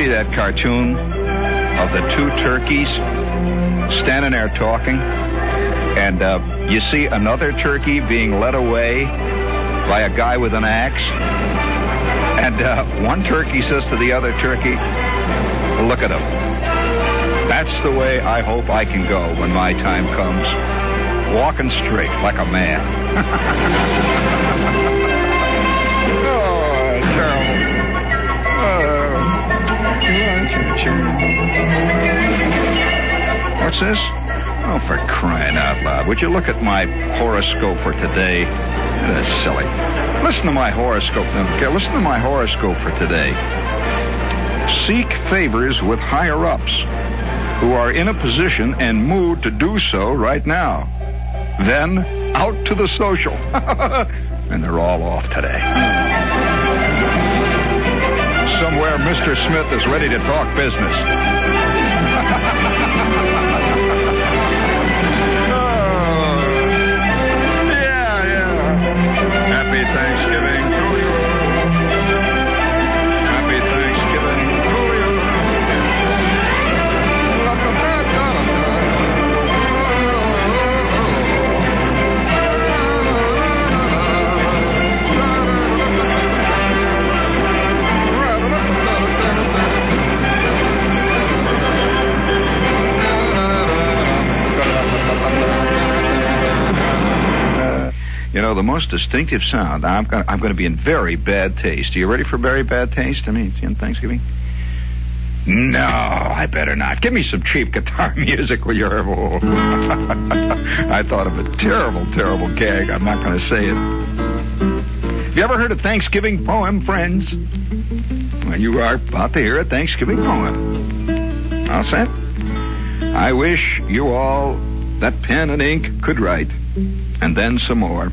See that cartoon of the two turkeys standing there talking? And uh, you see another turkey being led away by a guy with an axe. And uh, one turkey says to the other turkey, Look at him. That's the way I hope I can go when my time comes. Walking straight like a man. What's this? Oh, for crying out loud. Would you look at my horoscope for today? That's silly. Listen to my horoscope. Okay, listen to my horoscope for today. Seek favors with higher ups who are in a position and mood to do so right now. Then out to the social. and they're all off today. Somewhere Mr. Smith is ready to talk business. the most distinctive sound. I'm going I'm going to be in very bad taste. Are you ready for very bad taste? I mean, it's in Thanksgiving. No, I better not. Give me some cheap guitar music, will you? Oh. I thought of a terrible, terrible gag. I'm not going to say it. Have you ever heard a Thanksgiving poem, friends? Well, you are about to hear a Thanksgiving poem. All set? I wish you all that pen and ink could write, and then some more.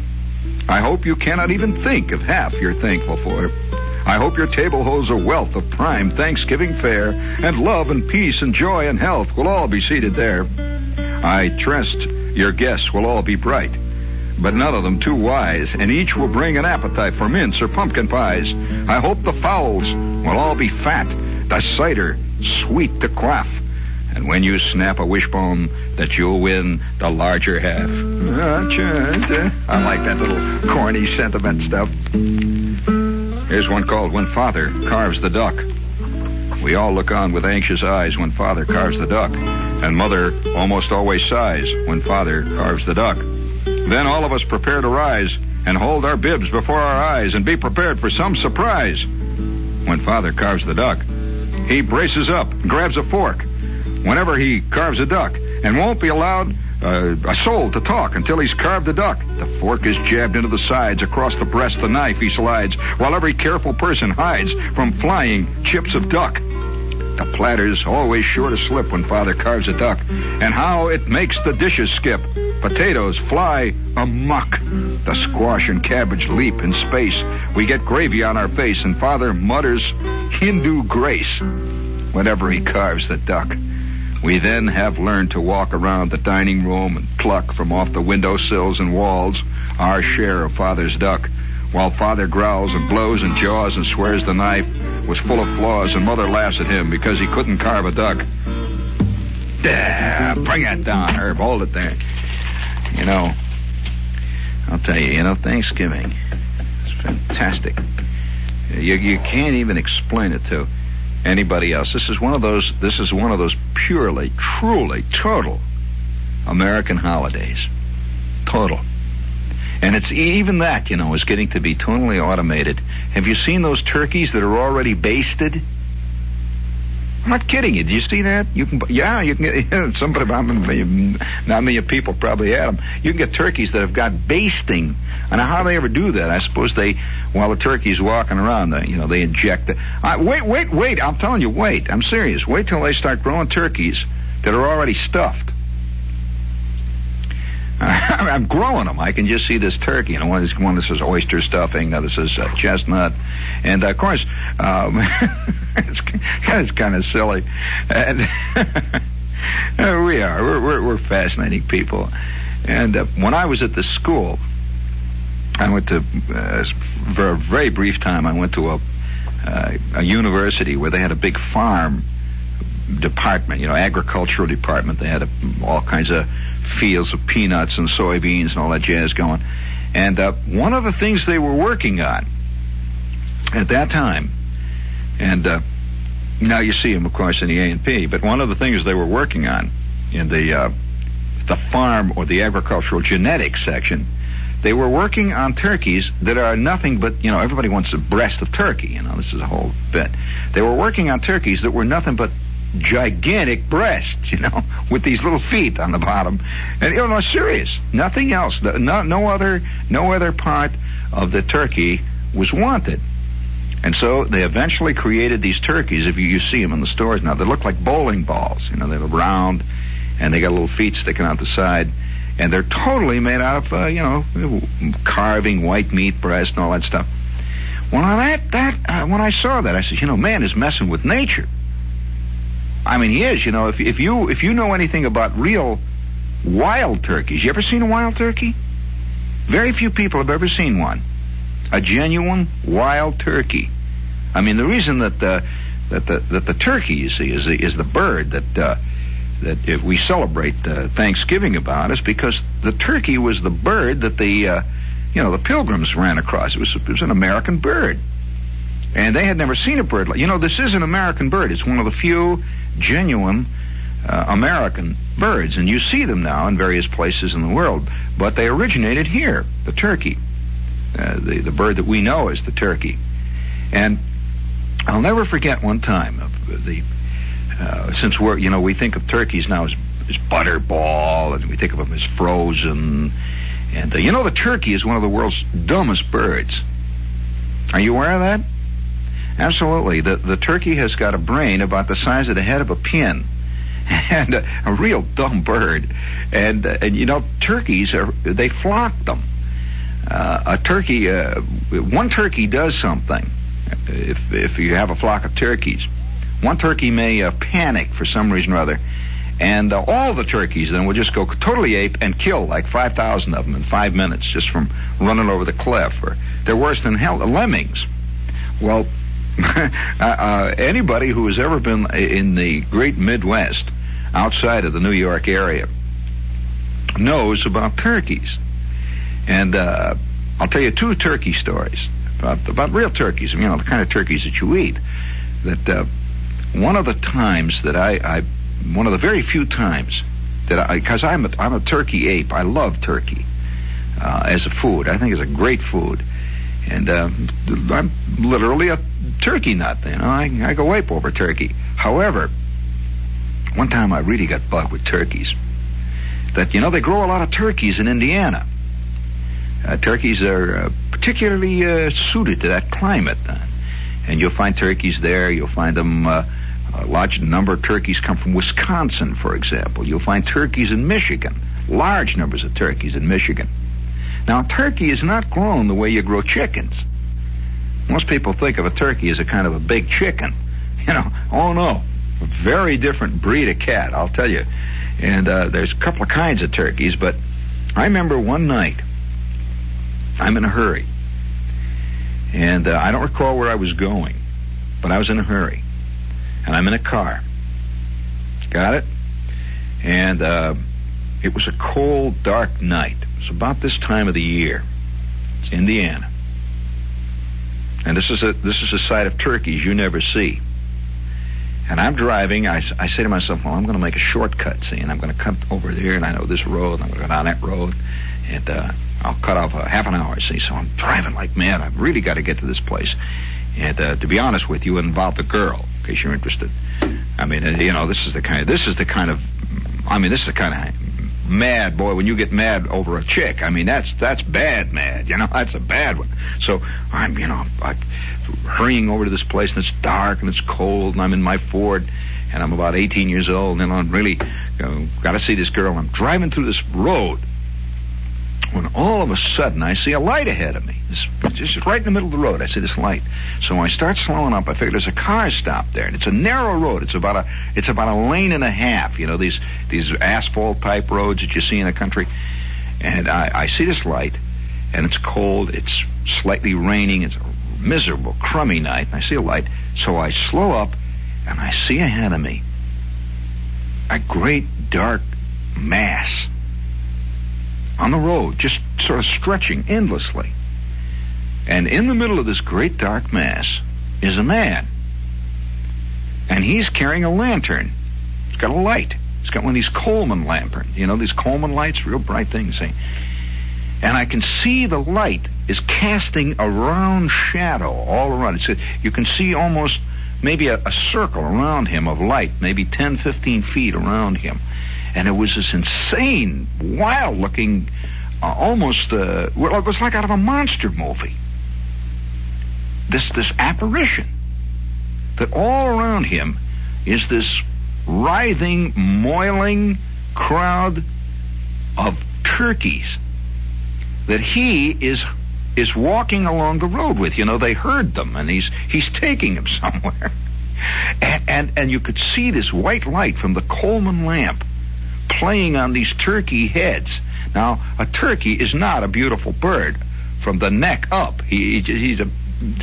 I hope you cannot even think of half you're thankful for. I hope your table holds a wealth of prime Thanksgiving fare, and love and peace and joy and health will all be seated there. I trust your guests will all be bright, but none of them too wise, and each will bring an appetite for mince or pumpkin pies. I hope the fowls will all be fat, the cider sweet to quaff, and when you snap a wishbone, that you'll win the larger half. I like that little corny sentiment stuff. Here's one called When Father Carves the Duck. We all look on with anxious eyes when Father carves the duck, and Mother almost always sighs when Father carves the duck. Then all of us prepare to rise and hold our bibs before our eyes and be prepared for some surprise. When Father carves the duck, he braces up, grabs a fork, whenever he carves a duck, and won't be allowed uh, a soul to talk until he's carved the duck. The fork is jabbed into the sides, across the breast, the knife he slides, while every careful person hides from flying chips of duck. The platter's always sure to slip when Father carves a duck, and how it makes the dishes skip. Potatoes fly amuck. The squash and cabbage leap in space. We get gravy on our face, and Father mutters Hindu grace whenever he carves the duck. We then have learned to walk around the dining room and pluck from off the window sills and walls our share of Father's duck, while Father growls and blows and jaws and swears the knife was full of flaws, and Mother laughs at him because he couldn't carve a duck. Yeah, bring it down, Herb. Hold it there. You know, I'll tell you, you know, Thanksgiving is fantastic. You, you can't even explain it to anybody else. This is one of those. This is one of those purely, truly, total American holidays. Total. And it's even that, you know, is getting to be totally automated. Have you seen those turkeys that are already basted? I'm not kidding you. Do you see that? You can, yeah, you can get somebody. Not many people probably had them. You can get turkeys that have got basting. And how do they ever do that? I suppose they, while the turkey's walking around, they, you know, they inject it. Uh, wait, wait, wait! I'm telling you, wait. I'm serious. Wait till they start growing turkeys that are already stuffed. I'm growing them. I can just see this turkey. You know, one, one this is oyster stuffing. This is uh, chestnut, and uh, of course, um, it's, it's kind of silly. And we are. We're, we're, we're fascinating people. And uh, when I was at the school, I went to uh, for a very brief time. I went to a uh, a university where they had a big farm department, you know, agricultural department. They had a, all kinds of fields of peanuts and soybeans and all that jazz going. And uh, one of the things they were working on at that time, and uh, now you see them, of course, in the A and P. But one of the things they were working on in the uh, the farm or the agricultural genetics section, they were working on turkeys that are nothing but you know everybody wants a breast of turkey. You know this is a whole bit. They were working on turkeys that were nothing but gigantic breasts, you know, with these little feet on the bottom. And you know, serious, nothing else. No, no other, no other part of the turkey was wanted. And so they eventually created these turkeys. If you, you see them in the stores now, they look like bowling balls. You know, they're round, and they got little feet sticking out the side, and they're totally made out of, uh, you know, carving white meat breast and all that stuff. I that that uh, when I saw that, I said, you know, man is messing with nature. I mean, he is. You know, if if you if you know anything about real wild turkeys, you ever seen a wild turkey? Very few people have ever seen one. A genuine wild turkey. I mean, the reason that uh, that the that the turkey you see is the, is the bird that uh, that if we celebrate uh, Thanksgiving about is because the turkey was the bird that the uh, you know the pilgrims ran across. It was it was an American bird, and they had never seen a bird like you know this is an American bird. It's one of the few genuine uh, American birds, and you see them now in various places in the world. But they originated here, the turkey, uh, the the bird that we know as the turkey. And I'll never forget one time of the uh, since we're you know we think of turkeys now as as butterball, and we think of them as frozen. And uh, you know the turkey is one of the world's dumbest birds. Are you aware of that? Absolutely. The the turkey has got a brain about the size of the head of a pin. And a, a real dumb bird, and uh, and you know turkeys are they flock them. Uh, a turkey, uh, one turkey does something. If if you have a flock of turkeys, one turkey may uh, panic for some reason or other, and uh, all the turkeys then will just go totally ape and kill like five thousand of them in five minutes just from running over the cliff. Or they're worse than hell, lemmings. Well, uh, uh, anybody who has ever been in the great Midwest, outside of the New York area, knows about turkeys. And uh, I'll tell you two turkey stories about about real turkeys. You know, the kind of turkeys that you eat. That uh, one of the times that I, I, one of the very few times that I, because I'm a, I'm a turkey ape. I love turkey uh, as a food. I think it's a great food and uh, I'm literally a turkey nut. You know, I, I go ape over turkey. However, one time I really got bugged with turkeys. That you know they grow a lot of turkeys in Indiana. Uh, turkeys are uh, particularly uh, suited to that climate, uh, and you'll find turkeys there. You'll find them. Uh, a large number of turkeys come from Wisconsin, for example. You'll find turkeys in Michigan. Large numbers of turkeys in Michigan. Now, turkey is not grown the way you grow chickens. Most people think of a turkey as a kind of a big chicken. You know, oh no, a very different breed of cat, I'll tell you. And uh, there's a couple of kinds of turkeys, but I remember one night, I'm in a hurry. And uh, I don't recall where I was going, but I was in a hurry. And I'm in a car. Got it? And uh, it was a cold, dark night. It's about this time of the year. It's Indiana. And this is a this is a sight of turkeys you never see. And I'm driving. I, I say to myself, well, I'm going to make a shortcut, see, and I'm going to cut over there, and I know this road. I'm going to go down that road, and uh, I'll cut off a half an hour, see. So I'm driving like mad. I've really got to get to this place. And uh, to be honest with you, it involved a girl, in case you're interested. I mean, uh, you know, this is the kind of this is the kind of I mean, this is the kind of mad boy when you get mad over a chick. I mean, that's that's bad mad. You know, that's a bad one. So I'm, you know, like hurrying over to this place, and it's dark and it's cold, and I'm in my Ford, and I'm about 18 years old, and I'm really you know, got to see this girl. I'm driving through this road when all of a sudden I see a light ahead of me. It's just right in the middle of the road. I see this light. So I start slowing up. I figure there's a car stopped there, and it's a narrow road. It's about a it's about a lane and a half. You know these these asphalt type roads that you see in the country. And I, I see this light, and it's cold. It's slightly raining. It's a miserable, crummy night. And I see a light. So I slow up, and I see ahead of me a great dark mass on the road, just sort of stretching endlessly. And in the middle of this great dark mass is a man. And he's carrying a lantern. It's got a light. It's got one of these Coleman lanterns. You know, these Coleman lights, real bright things. And I can see the light is casting a round shadow all around. It's, you can see almost maybe a, a circle around him of light, maybe 10, 15 feet around him and it was this insane, wild-looking, uh, almost uh, well, it was like out of a monster movie. This this apparition that all around him is this writhing, moiling crowd of turkeys that he is is walking along the road with. You know, they heard them, and he's he's taking them somewhere. And, and and you could see this white light from the Coleman lamp playing on these turkey heads. Now, a turkey is not a beautiful bird from the neck up. He, he's a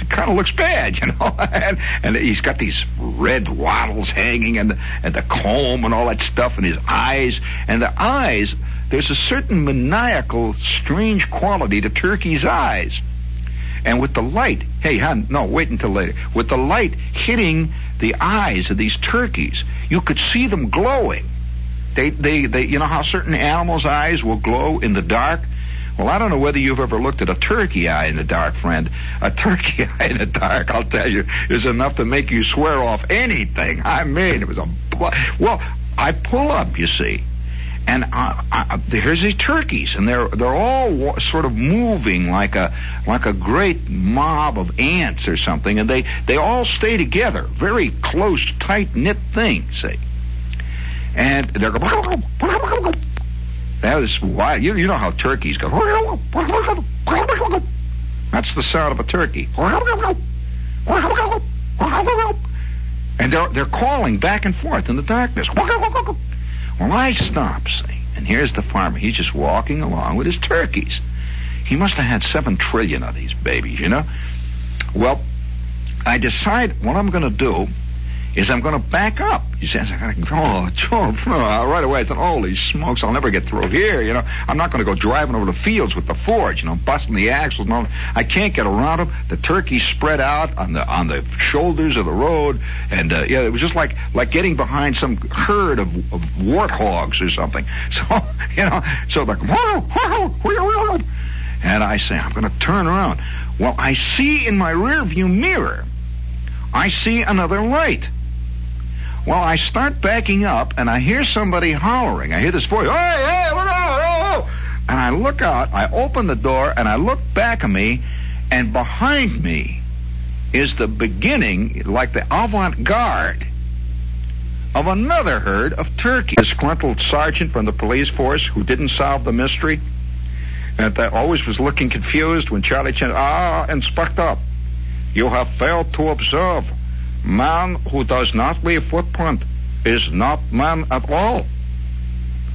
kind of looks bad, you know. and, and he's got these red wattles hanging, and the, and the comb and all that stuff, and his eyes, and the eyes. There's a certain maniacal, strange quality to turkey's eyes. And with the light, hey, hon, no, wait until later. With the light hitting the eyes of these turkeys, you could see them glowing. They, they, they, you know how certain animals' eyes will glow in the dark? Well, I don't know whether you've ever looked at a turkey eye in the dark, friend. A turkey eye in the dark, I'll tell you, is enough to make you swear off anything. I mean, it was a. Well, I pull up, you see, and I, I, here's these turkeys, and they're they're all sort of moving like a like a great mob of ants or something, and they they all stay together, very close, tight knit thing. See and they're going. That is why you you know how turkeys go. That's the sound of a turkey. And they're they're calling back and forth in the darkness. Well, I stop, see, and here's the farmer. He's just walking along with his turkeys. He must have had seven trillion of these babies, you know. Well, I decide what I'm going to do is I'm going to back up. He says, I got to go. Oh, right away. I thought, holy smokes, I'll never get through here. You know, I'm not going to go driving over the fields with the Fords, you know, busting the axles. I can't get around them. The turkeys spread out on the on the shoulders of the road, and uh, yeah, it was just like like getting behind some herd of, of warthogs or something. So you know, so like, and I say, I'm going to turn around. Well, I see in my rear view mirror, I see another light. Well, I start backing up and I hear somebody hollering. I hear this voice, hey, hey, out, oh, And I look out, I open the door and I look back at me and behind me is the beginning, like the avant-garde of another herd of turkeys. Disgruntled sergeant from the police force who didn't solve the mystery and that always was looking confused when Charlie Chan, ah, Inspector, you have failed to observe Man who does not leave footprint is not man at all.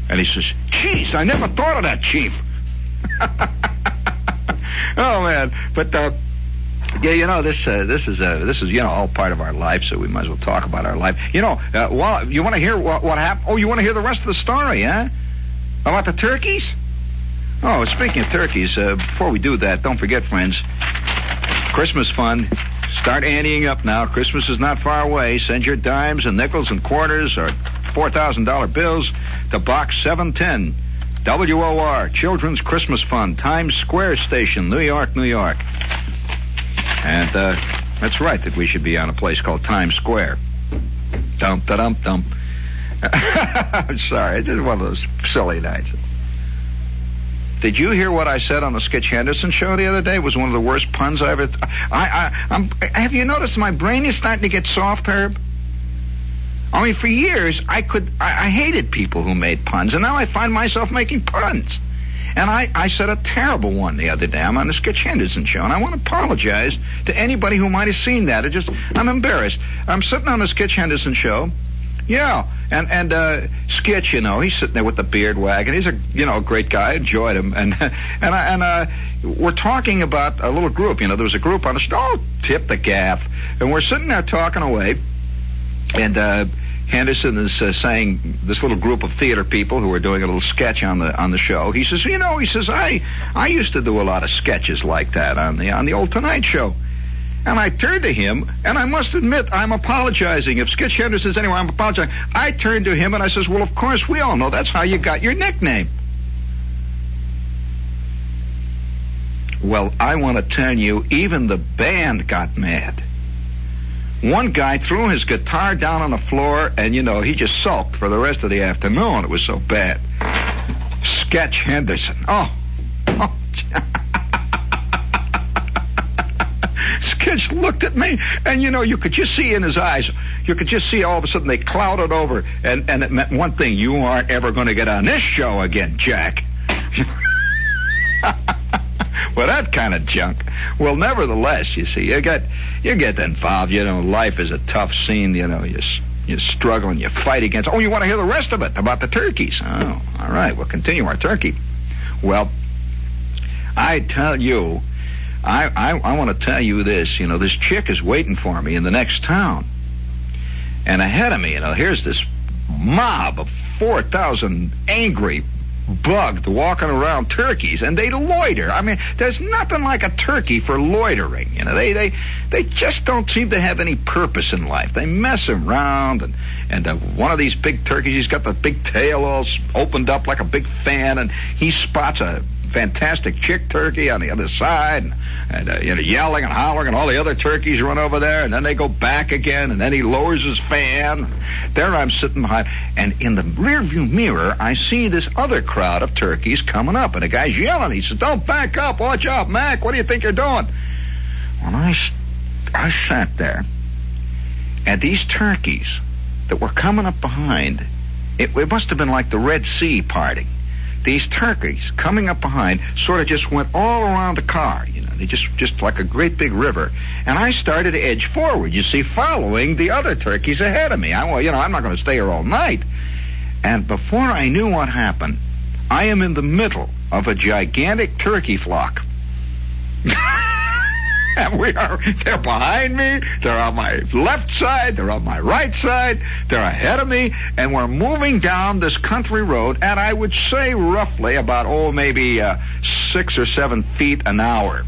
And he says, Jeez, I never thought of that, Chief. oh man, but uh, yeah, you know this. Uh, this is uh, this is you know all part of our life, so we might as well talk about our life. You know, uh, well, you want to hear what, what happened? Oh, you want to hear the rest of the story, huh? About the turkeys? Oh, speaking of turkeys, uh, before we do that, don't forget, friends, Christmas fund Start anteing up now. Christmas is not far away. Send your dimes and nickels and quarters or $4,000 bills to Box 710. WOR, Children's Christmas Fund, Times Square Station, New York, New York. And uh, that's right that we should be on a place called Times Square. Dum da dum dum. I'm sorry. It's just one of those silly nights. Did you hear what I said on the Skitch Henderson show the other day? It was one of the worst puns I ever. I, I, I'm. Have you noticed my brain is starting to get soft, Herb? I mean, for years I could. I, I hated people who made puns, and now I find myself making puns. And I, I said a terrible one the other day. I'm on the Skitch Henderson show, and I want to apologize to anybody who might have seen that. It just, I'm embarrassed. I'm sitting on the Skitch Henderson show. Yeah, and and uh, Skitch, you know, he's sitting there with the beard wagging. He's a you know a great guy. I enjoyed him, and and I, and uh, we're talking about a little group. You know, there was a group on the show. Oh, tip the gaff, and we're sitting there talking away, and. uh Henderson is uh, saying this little group of theater people who are doing a little sketch on the on the show. He says, you know, he says I I used to do a lot of sketches like that on the on the old Tonight Show. And I turned to him, and I must admit, I'm apologizing. If Skitch Henderson says anyway, I'm apologizing. I turned to him and I says, well, of course, we all know that's how you got your nickname. Well, I want to tell you, even the band got mad. One guy threw his guitar down on the floor, and you know, he just sulked for the rest of the afternoon. It was so bad. Sketch Henderson. Oh. oh. Skitch looked at me, and you know, you could just see in his eyes, you could just see all of a sudden they clouded over, and, and it meant one thing you aren't ever going to get on this show again, Jack. well, that kind of junk. Well, nevertheless, you see, you get you get involved. You know, life is a tough scene. You know, you you struggle and you fight against. Oh, you want to hear the rest of it about the turkeys? Oh, all right. We'll continue our turkey. Well, I tell you, I I, I want to tell you this. You know, this chick is waiting for me in the next town, and ahead of me, you know, here's this mob of four thousand angry bugged walking around turkeys and they loiter. I mean, there's nothing like a turkey for loitering. You know, they they they just don't seem to have any purpose in life. They mess around and and uh, one of these big turkeys, he's got the big tail all opened up like a big fan, and he spots a fantastic chick turkey on the other side, and, and uh, you know, yelling and hollering, and all the other turkeys run over there, and then they go back again, and then he lowers his fan. There I'm sitting behind, and in the rearview mirror, I see this other crowd of turkeys coming up, and the guy's yelling. He says, "Don't back up! Watch out, Mac! What do you think you're doing?" When I, I sat there, and these turkeys that were coming up behind, it, it must have been like the Red Sea parting these turkeys coming up behind sort of just went all around the car. You know, they just just like a great big river. And I started to edge forward. You see, following the other turkeys ahead of me. I well, you know, I'm not going to stay here all night. And before I knew what happened, I am in the middle of a gigantic turkey flock. we are they're behind me they're on my left side they're on my right side they're ahead of me and we're moving down this country road and i would say roughly about oh maybe uh, six or seven feet an hour.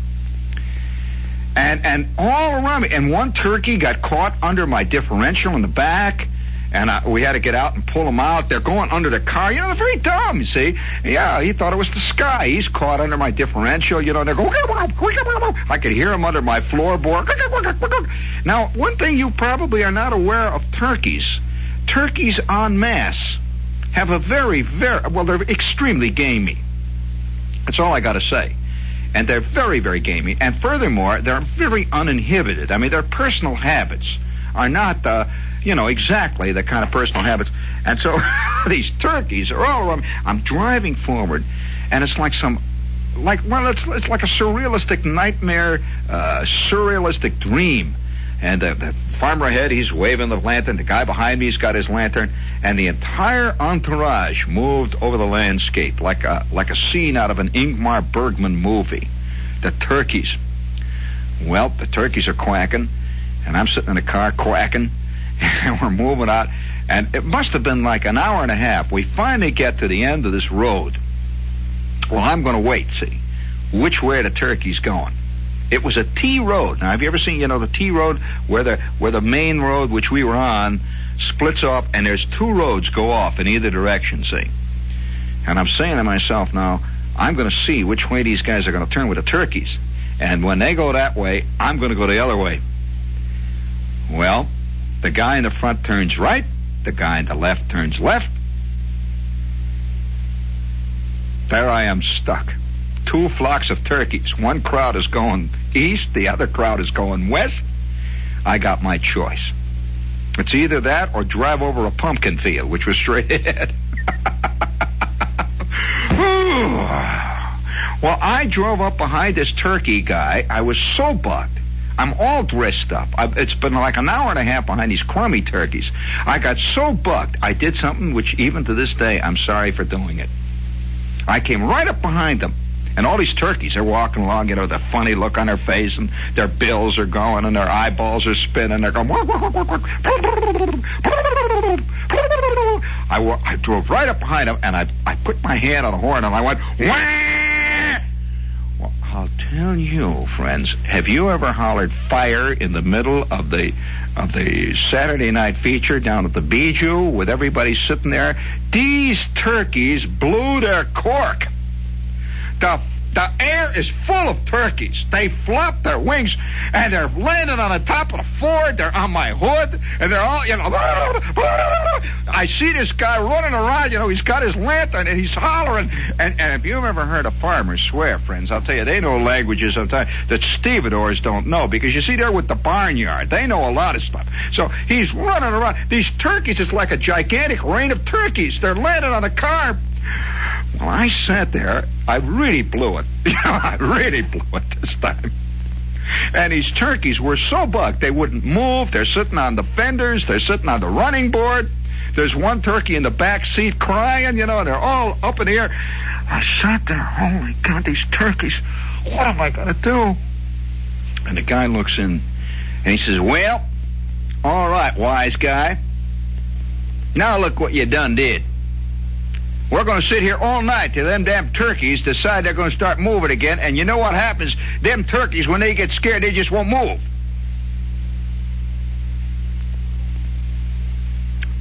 And and all around me and one turkey got caught under my differential in the back and I, we had to get out and pull him out. They're going under the car. You know, they're very dumb, you see. Yeah, he thought it was the sky. He's caught under my differential. You know, they're going, I could hear him under my floorboard. Now, one thing you probably are not aware of turkeys, turkeys en masse have a very, very, well, they're extremely gamey. That's all I got to say. And they're very, very gamey. And furthermore, they're very uninhibited. I mean, their personal habits are not, uh, you know, exactly the kind of personal habits. And so these turkeys are all around. I'm driving forward, and it's like some, like well, it's it's like a surrealistic nightmare, uh, surrealistic dream. And uh, the farmer ahead, he's waving the lantern. The guy behind me, he's got his lantern, and the entire entourage moved over the landscape like a like a scene out of an Ingmar Bergman movie. The turkeys. Well, the turkeys are quacking, and I'm sitting in the car quacking and we're moving out. And it must have been like an hour and a half. We finally get to the end of this road. Well, I'm going to wait, see, which way the turkey's going. It was a T road. Now, have you ever seen, you know, the T road where the where the main road which we were on splits off, and there's two roads go off in either direction, see? And I'm saying to myself now, I'm going to see which way these guys are going to turn with the turkeys. And when they go that way, I'm going to go the other way. Well, The guy in the front turns right. The guy in the left turns left. There I am stuck. Two flocks of turkeys. One crowd is going east, the other crowd is going west. I got my choice. It's either that or drive over a pumpkin field, which was straight ahead. well, I drove up behind this turkey guy. I was so bugged. I'm all dressed up. I've, it's been like an hour and a half behind these crummy turkeys. I got so bugged. I did something which, even to this day, I'm sorry for doing it. I came right up behind them. And all these turkeys are walking along, you know, the funny look on their face, and their bills are going, and their eyeballs are spinning. They're going. I, I drove right up behind them, and I, I put my hand on the horn, and I went. Wah! Tell you, friends. Have you ever hollered fire in the middle of the of the Saturday night feature down at the Bijou with everybody sitting there? These turkeys blew their cork. The the air is full of turkeys. They flop their wings and they're landing on the top of the Ford. They're on my hood and they're all, you know. I see this guy running around, you know, he's got his lantern and he's hollering. And, and if you've ever heard a farmer swear, friends, I'll tell you, they know languages sometimes that stevedores don't know because you see, they're with the barnyard. They know a lot of stuff. So he's running around. These turkeys, it's like a gigantic rain of turkeys. They're landing on the car. Well, I sat there. I really blew it. I really blew it this time. And these turkeys were so bugged they wouldn't move. They're sitting on the fenders. They're sitting on the running board. There's one turkey in the back seat crying, you know, and they're all up in the air. I sat there. Holy God, these turkeys. What am I going to do? And the guy looks in and he says, Well, all right, wise guy. Now look what you done did. We're going to sit here all night till them damn turkeys decide they're going to start moving again. And you know what happens? Them turkeys, when they get scared, they just won't move.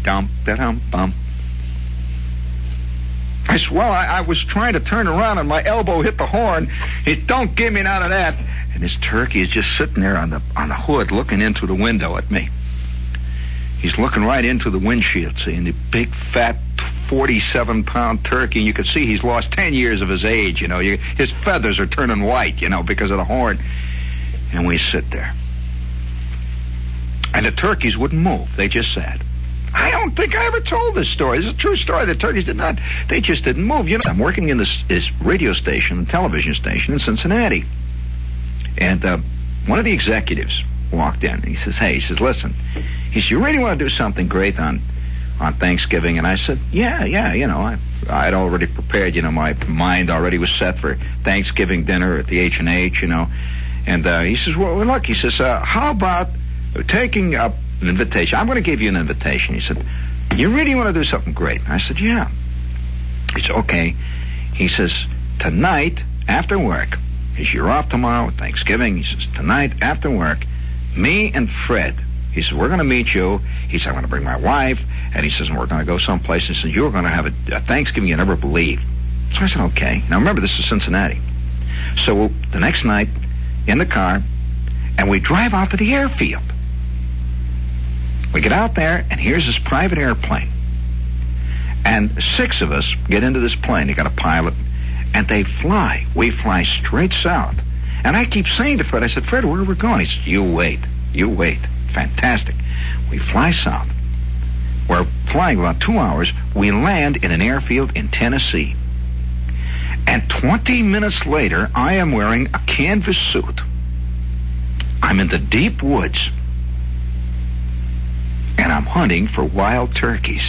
Dum da dum bum. I well, I, I, was trying to turn around and my elbow hit the horn. He don't give me none of that. And this turkey is just sitting there on the on the hood looking into the window at me. He's looking right into the windshield, seeing the big, fat, 47 pound turkey. And you can see he's lost 10 years of his age, you know. You, his feathers are turning white, you know, because of the horn. And we sit there. And the turkeys wouldn't move. They just sat. I don't think I ever told this story. It's a true story. The turkeys did not, they just didn't move. You know, I'm working in this, this radio station, television station in Cincinnati. And uh, one of the executives walked in. He says, hey, he says, listen, he says, you really want to do something great on on Thanksgiving? And I said, yeah, yeah, you know, I, I'd already prepared, you know, my mind already was set for Thanksgiving dinner at the H&H, you know. And uh, he says, well, look, he says, uh, how about taking up an invitation? I'm going to give you an invitation. He said, you really want to do something great? I said, yeah. He said, okay. He says, tonight after work, says, you're off tomorrow, Thanksgiving. He says, tonight after work, me and Fred, he says, we're going to meet you. He said, I'm going to bring my wife. And he says, we're going to go someplace. And He says, you're going to have a, a Thanksgiving you never believe. So I said, okay. Now remember, this is Cincinnati. So the next night, in the car, and we drive out to the airfield. We get out there, and here's this private airplane. And six of us get into this plane. They got a pilot, and they fly. We fly straight south. And I keep saying to Fred, I said, Fred, where are we going? He said, you wait. You wait. Fantastic. We fly south. We're flying about two hours. We land in an airfield in Tennessee. And 20 minutes later, I am wearing a canvas suit. I'm in the deep woods. And I'm hunting for wild turkeys.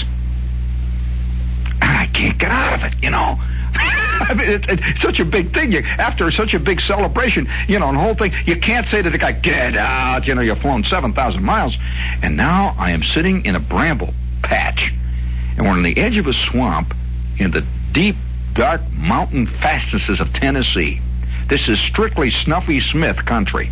And I can't get out of it, you know. I mean, it's, it's such a big thing. You, after such a big celebration, you know, and the whole thing, you can't say to the guy, get out. You know, you've flown 7,000 miles. And now I am sitting in a bramble patch. And we're on the edge of a swamp in the deep, dark mountain fastnesses of Tennessee. This is strictly Snuffy Smith country.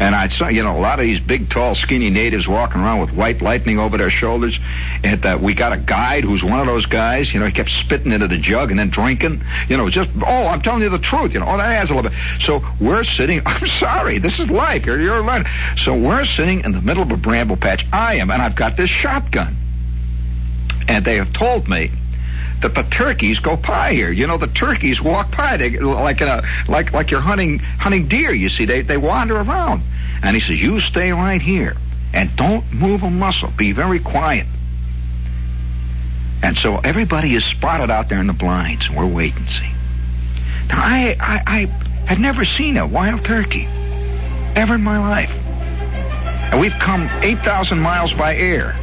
And I saw, you know, a lot of these big, tall, skinny natives walking around with white lightning over their shoulders. And uh, we got a guide who's one of those guys. You know, he kept spitting into the jug and then drinking. You know, just oh, I'm telling you the truth. You know, oh, that has a little bit. So we're sitting. I'm sorry, this is life. You're, you're right. So we're sitting in the middle of a bramble patch. I am, and I've got this shotgun. And they have told me that the turkeys go by here. You know, the turkeys walk by they, like in a like like you're hunting hunting deer. You see, they they wander around. And he says, "You stay right here and don't move a muscle. Be very quiet." And so everybody is spotted out there in the blinds, and we're waiting. See. Now I I, I had never seen a wild turkey ever in my life, and we've come eight thousand miles by air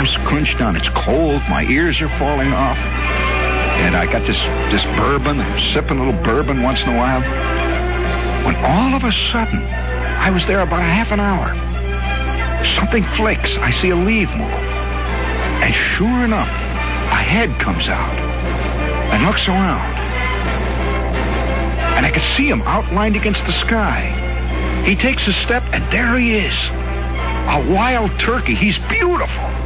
I'm scrunched down. It's cold. My ears are falling off. And I got this this bourbon. I'm sipping a little bourbon once in a while. When all of a sudden, I was there about a half an hour. Something flicks. I see a leaf move. And sure enough, a head comes out and looks around. And I can see him outlined against the sky. He takes a step, and there he is. A wild turkey. He's beautiful.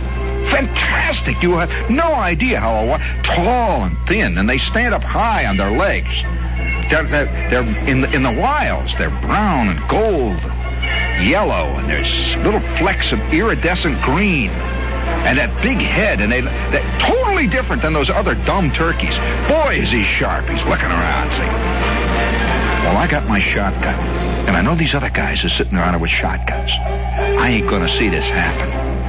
Fantastic. You have no idea how tall and thin, and they stand up high on their legs. They're, they're, they're in, the, in the wilds. They're brown and gold, and yellow, and there's little flecks of iridescent green. And that big head, and they, they're totally different than those other dumb turkeys. Boy, is he sharp. He's looking around, see. Well, I got my shotgun, and I know these other guys are sitting around with shotguns. I ain't gonna see this happen.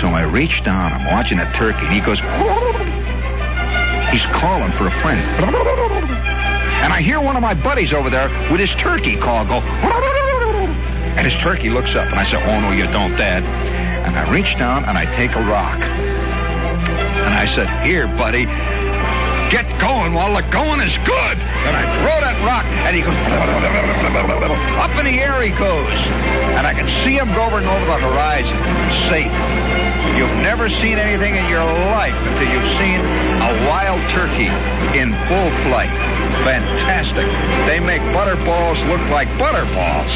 So I reach down, I'm watching a turkey, and he goes, he's calling for a friend. And I hear one of my buddies over there with his turkey call go, and his turkey looks up, and I say, oh, no, you don't, Dad. And I reach down, and I take a rock. And I said, here, buddy, get going while the going is good. And I throw that rock, and he goes, up in the air he goes. And I can see him going over the horizon, safe. You've never seen anything in your life until you've seen a wild turkey in full flight. Fantastic. They make butterballs look like butterballs.